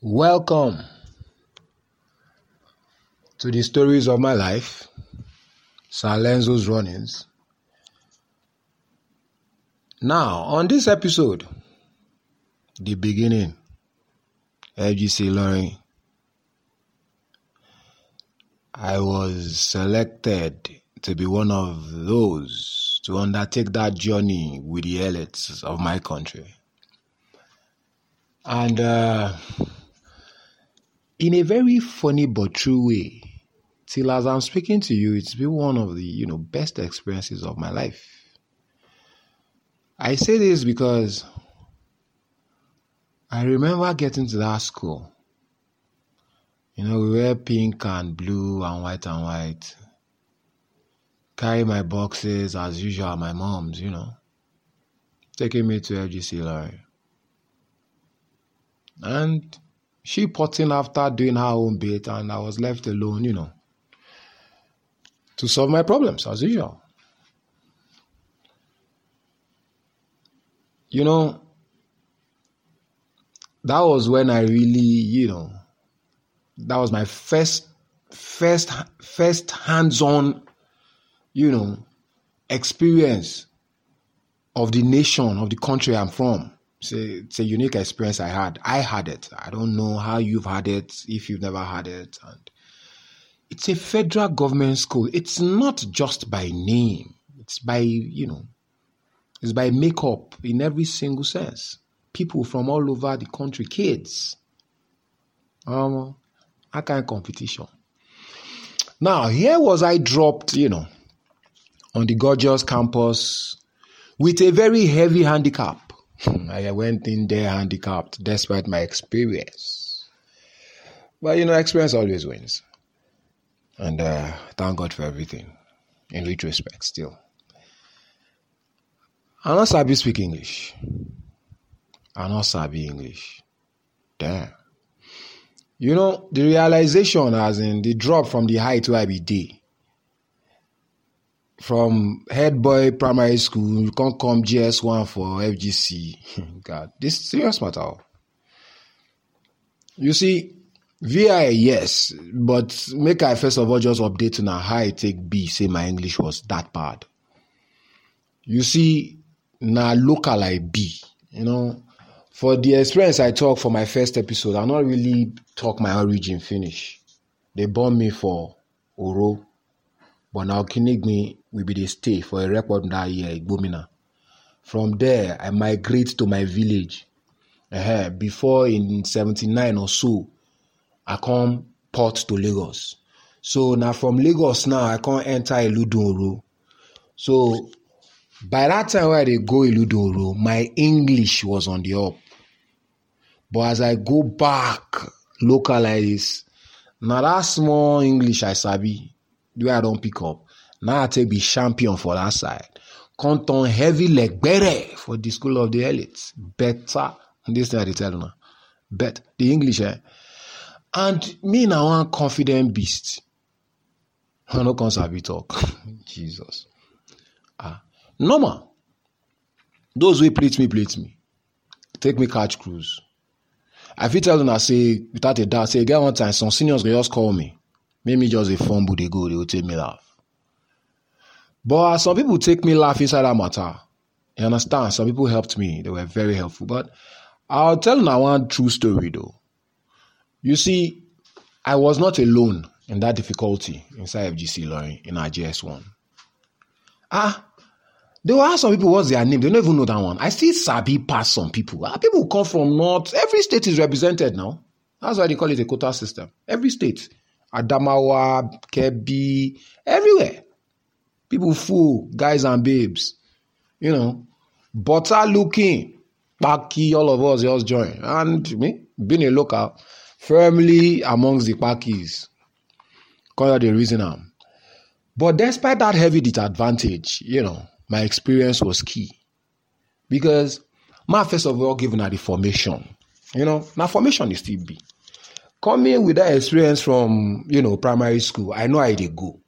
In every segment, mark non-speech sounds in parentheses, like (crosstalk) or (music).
Welcome to the stories of my life, Sir Lenzo's Runnings. Now, on this episode, the beginning, FGC Ilorin, I was selected to be one of those to undertake that journey with the elites of my country. And uh, in a very funny but true way, till as I'm speaking to you, it's been one of the you know best experiences of my life. I say this because I remember getting to that school. You know, we wear pink and blue and white and white. Carry my boxes as usual, my mom's, you know, taking me to FGC Ilorin. And she put in after doing her own bit, and I was left alone, you know, to solve my problems as usual. You know, that was when I really, you know, that was my first, first, first hands-on, you know, experience of the nation, of the country I'm from. It's a, it's a unique experience I had. I had it. I don't know how you've had it, if you've never had it. And it's a federal government school. It's not just by name. It's by, you know, it's by makeup in every single sense. People from all over the country, kids. Um, kind of competition. Now, here was I dropped, you know, on the gorgeous campus with a very heavy handicap. I went in there handicapped despite my experience. But you know, experience always wins. And uh, thank God for everything, in retrospect, still. I not sabi speak English. I not sabi English. Damn. You know, the realization as in the drop from the height where I be day. From head boy primary school, you can't come GS1 for FGC. (laughs) God, this serious matter. You see, VI, yes, but make I first of all just update on how I take B, say my English was that bad. You see, now local I B, you know, for the experience I talk for my first episode, I not really talk my origin finish. They born me for Oro, now Kinigme will be the stay for a record that year, Igbomina. From there, I migrate to my village. Uh-huh. Before in 79 or so, I come port to Lagos. So now from Lagos now, I can't enter Iludunro. So by that time when I go Iludunro, my English was on the up. But as I go back localize, now that small English I sabi, the I don't pick up, now I take be champion for that side. Come turn heavy leg better for the school of the elites. Better. This thing I tell now. Bet the English eh. And me now one confident beast. I no come sabi talk. (laughs) Jesus. Ah. Normal. Those wey plate me, plate me. Take me catch cruise. I fit tell una say without a doubt, say get one time some seniors go just call me. Make me just a fumble dey go, they go take me laugh. But some people take me laugh inside that matter, you understand? Some people helped me. They were very helpful. But I'll tell now one true story though. You see, I was not alone in that difficulty inside FGC Ilorin in our GS1. Ah, they will ask some people what's their name. They don't even know that one. I see Sabi pass some people. Ah, people come from North. Every state is represented now. That's why they call it a quota system. Every state. Adamawa, Kebbi, everywhere. People full, guys and babes. You know, butter looking, Paki, all of us just join. And me, being a local, firmly amongst the Pakis. Call the reason I'm. But despite that heavy disadvantage, you know, my experience was key. Because my first of all given at the formation. You know, now formation is still B. Coming with that experience from, you know, primary school, I know I did go.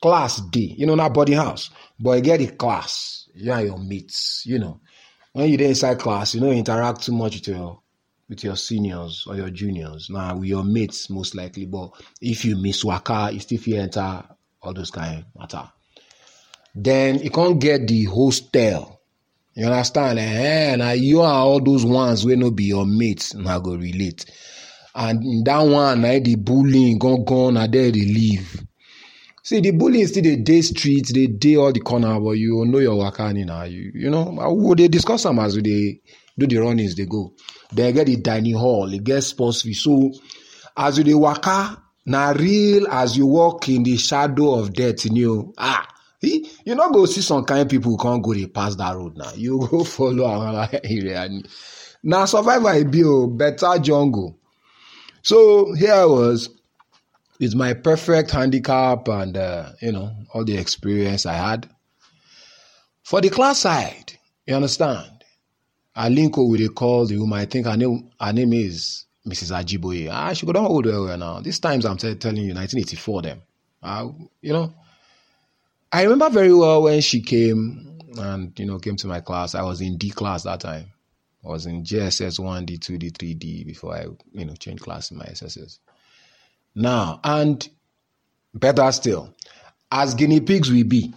Class D, you know, not boarding house. But I get the class. You and your mates, you know. When you're inside class, you don't interact too much with your with your seniors or your juniors. Now with your mates most likely, but if you miss waka, you still feel enter all those kind of matter. Then you can't get the hostel. You understand? Eh, now you are all those ones will not be your mates. Now go relate. And that one, now the bullying gone, and there they leave. See, the bullying still the day streets, they day all the corner, but you know your wakani now. You, you know, would they discuss them as they do the runnings, they go. They get the dining hall, they get sports fee. So, as you the waka, now real as you walk in the shadow of death, you know, ah, you not go see some kind people can't go they pass that road now. You go (laughs) follow another (laughs) area. Now survivor I be better jungle. So here I was it's my perfect handicap and uh, you know all the experience I had. For the class side, you understand. I link with a call the woman. I think her name her name is Mrs. Ajiboye. Ah, she got on old well, well now. These times I'm t- telling you, 1984 them. Uh, you know, I remember very well when she came and you know came to my class. I was in D class that time. I was in JSS one, D two, D three, D before I you know changed class in my SSS. Now, and better still, as guinea pigs we be,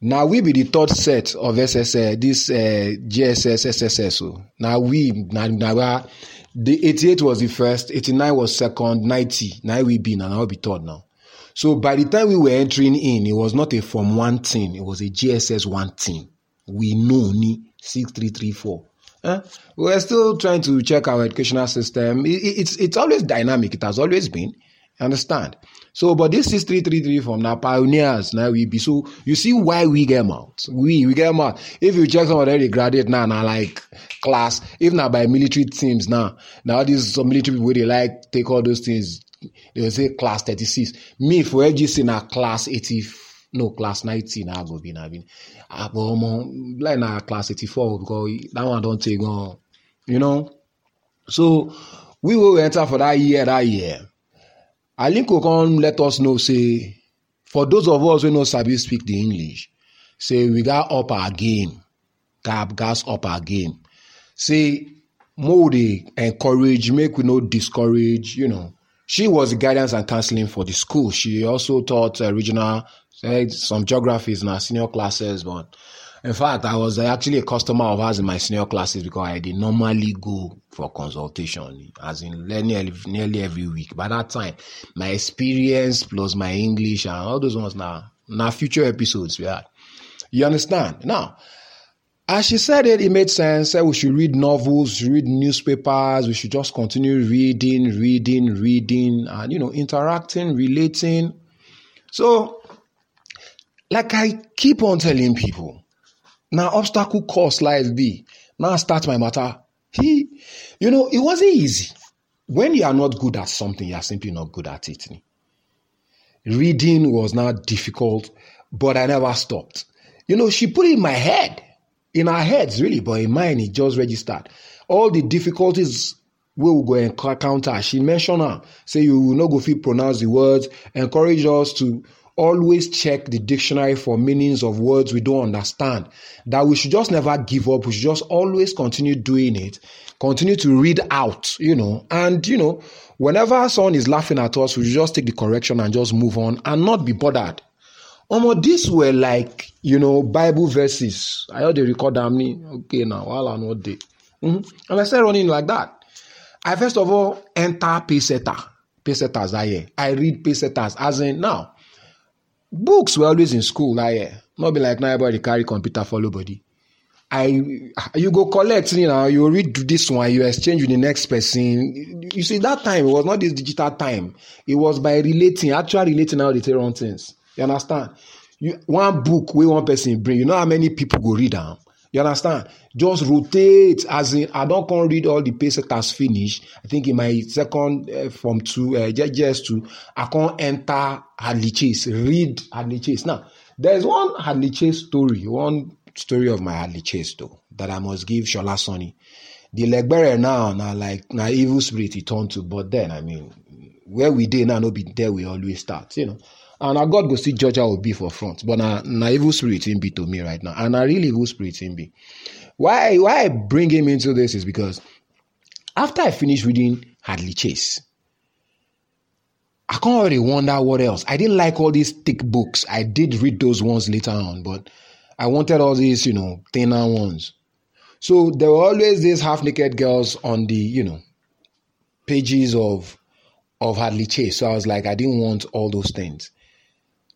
now we be the third set of SSS, this uh, SSS. So now we, now, now the 88 was the first, 89 was second, 90, now we be, now, now be third now. So by the time we were entering in, it was not a Form 1 team, it was a GSS 1 team. We know ni 6334. Uh, we're still trying to check our educational system. It's it's always dynamic. It has always been. Understand? So, but this is 333 from now pioneers now we be so you see why we get out. We we get out. If you check some already graduate now, now like class, if not by military teams now, now these some military people they like take all those things. They will say class 36. Me for FGC now class 80 no class 19 I go be now been ah, but um, like now class 84 because that one don't take on you know. So we will enter for that year that year aliko come let us know say for those of us wey no sabi speak the english say we got up our game gap gas up our game say dey encourage make we no discourage you know. She was the guidance and counseling for the school. She also taught uh, regional some geographies in our senior classes but in fact i was actually a customer of ours in my senior classes because i did normally go for consultation as in nearly, nearly every week by that time my experience plus my english and all those ones now now future episodes we had you understand now as she said it, it made sense. Said we should read novels, read newspapers, we should just continue reading, reading, reading, and you know, interacting, relating. So, like I keep on telling people, now obstacle course life be. Now start my matter. He, you know, it wasn't easy. When you are not good at something, you are simply not good at it. Reading was not difficult, but I never stopped. You know, she put it in my head in our heads, really, but in mine, it just registered. All the difficulties we will go encounter. She mentioned her, say you will not go fit pronounce the words, encourage us to always check the dictionary for meanings of words we don't understand. That we should just never give up. We should just always continue doing it, continue to read out, you know, and you know, whenever someone is laughing at us, we just take the correction and just move on and not be bothered. Um, these were like, you know, Bible verses. I heard they record them. Okay, now, while I'm not there. Mm-hmm. And I started running like that. I first of all enter Pacesetter. Pacesetters, I I read Pacesetters as in now. Books were always in school, I Not be like now everybody carry computer follow body. I you go collect, you know, you read this one, you exchange with the next person. You see, that time it was not this digital time. It was by relating, actually relating how they tell wrong things. You understand? You, one book wey one person bring, you know how many people go read am? You understand? Just rotate as in I don't come read all the Pacesetters finish. I think in my second uh, from two uh, just two, I can't enter Hadley Chase, read Hadley Chase. Now, there's one Hadley Chase story, one story of my Hadley Chase though, that I must give Shola Sonny. The Legbere now, now like now evil spirit he turned to, but then I mean, where we did now, no be there we always start, you know. And now God go see Georgia will be for front. But now, now evil spirit in be to me right now. And I really evil spirit in be. Why why I bring him into this is because After I finished reading Hadley Chase, I can't really wonder what else. I didn't like all these thick books. I did read those ones later on, but I wanted all these, you know, thinner ones. So there were always these half naked girls on the, you know, pages of of Hadley Chase. So I was like, I didn't want all those things.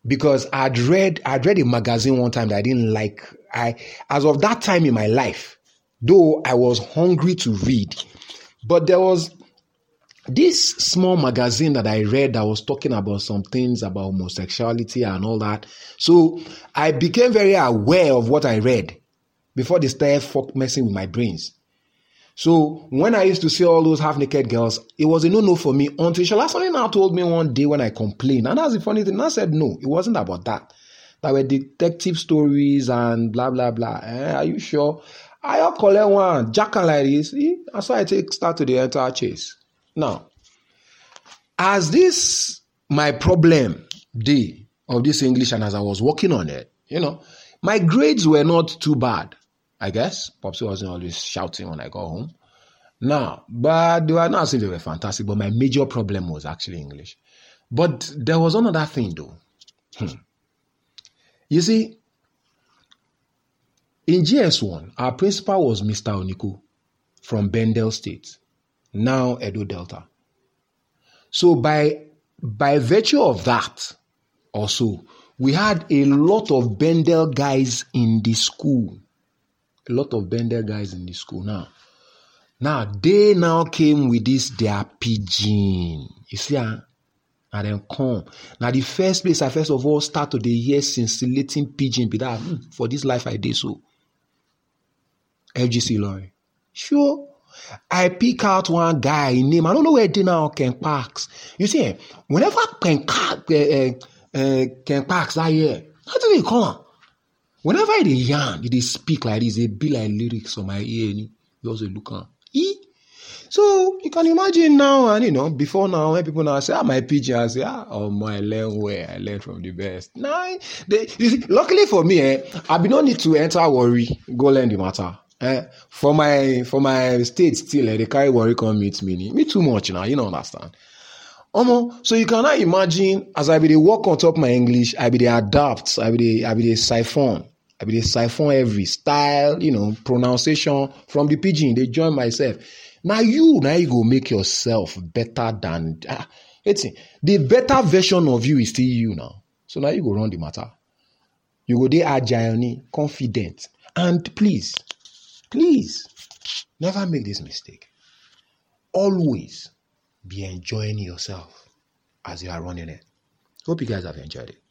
Because I'd read I'd read a magazine one time that I didn't like. I as of that time in my life, though I was hungry to read, but there was this small magazine that I read that was talking about some things about homosexuality and all that. So I became very aware of what I read before they started messing with my brains. So when I used to see all those half naked girls, it was a no no for me until Shola something now told me one day when I complained. And that's the funny thing. I said no, it wasn't about that. That were detective stories and blah blah blah. Eh, are you sure? I'll collect one jack and like this. That's why I take start to the entire chase. Now, as this my problem day of this English and as I was working on it, you know, my grades were not too bad. I guess. Popsy wasn't always shouting when I got home. Now, but they were not saying they were fantastic, but my major problem was actually English. But there was another thing though. Hmm. You see, in GS1, our principal was Mr. Oniku from Bendel State, now Edo Delta. So by by virtue of that, also, we had a lot of Bendel guys in the school a lot of Bendel guys in the school now. Now they now came with this their pidgin. You see, uh, and then come. Now the first place I first of all start to the year scintillating pidgin be that hmm, for this life I did so. FGC Ilorin. Sure. I pick out one guy name. I don't know where they now Ken Parks. You see, eh, whenever Ken, uh, uh, Ken Parks are here, how do they come? Whenever I dey yarn, they speak like this, they be like lyrics on my ear. You also look on. E? So you can imagine now, and you know, before now, when people now say, ah, my pidgin, I say, ah, oh my, learn where I learn from the best. Now, they, see, luckily for me, eh, I be no need to enter worry, go learn the matter. Eh, for my for my state still, eh, they carry worry come meet me. Me too much now, you don't understand. Omo, so you cannot imagine as I be the work on top my English, I be the adapt, I be the I be the siphon, I be the siphon every style, you know, pronunciation from the pidgin. They join myself. Now you now you go make yourself better than ah, it's the better version of you is still you now. So now you go run the matter. You go there agile, confident, and please, please, never make this mistake. Always be enjoying yourself as you are running it. Hope you guys have enjoyed it.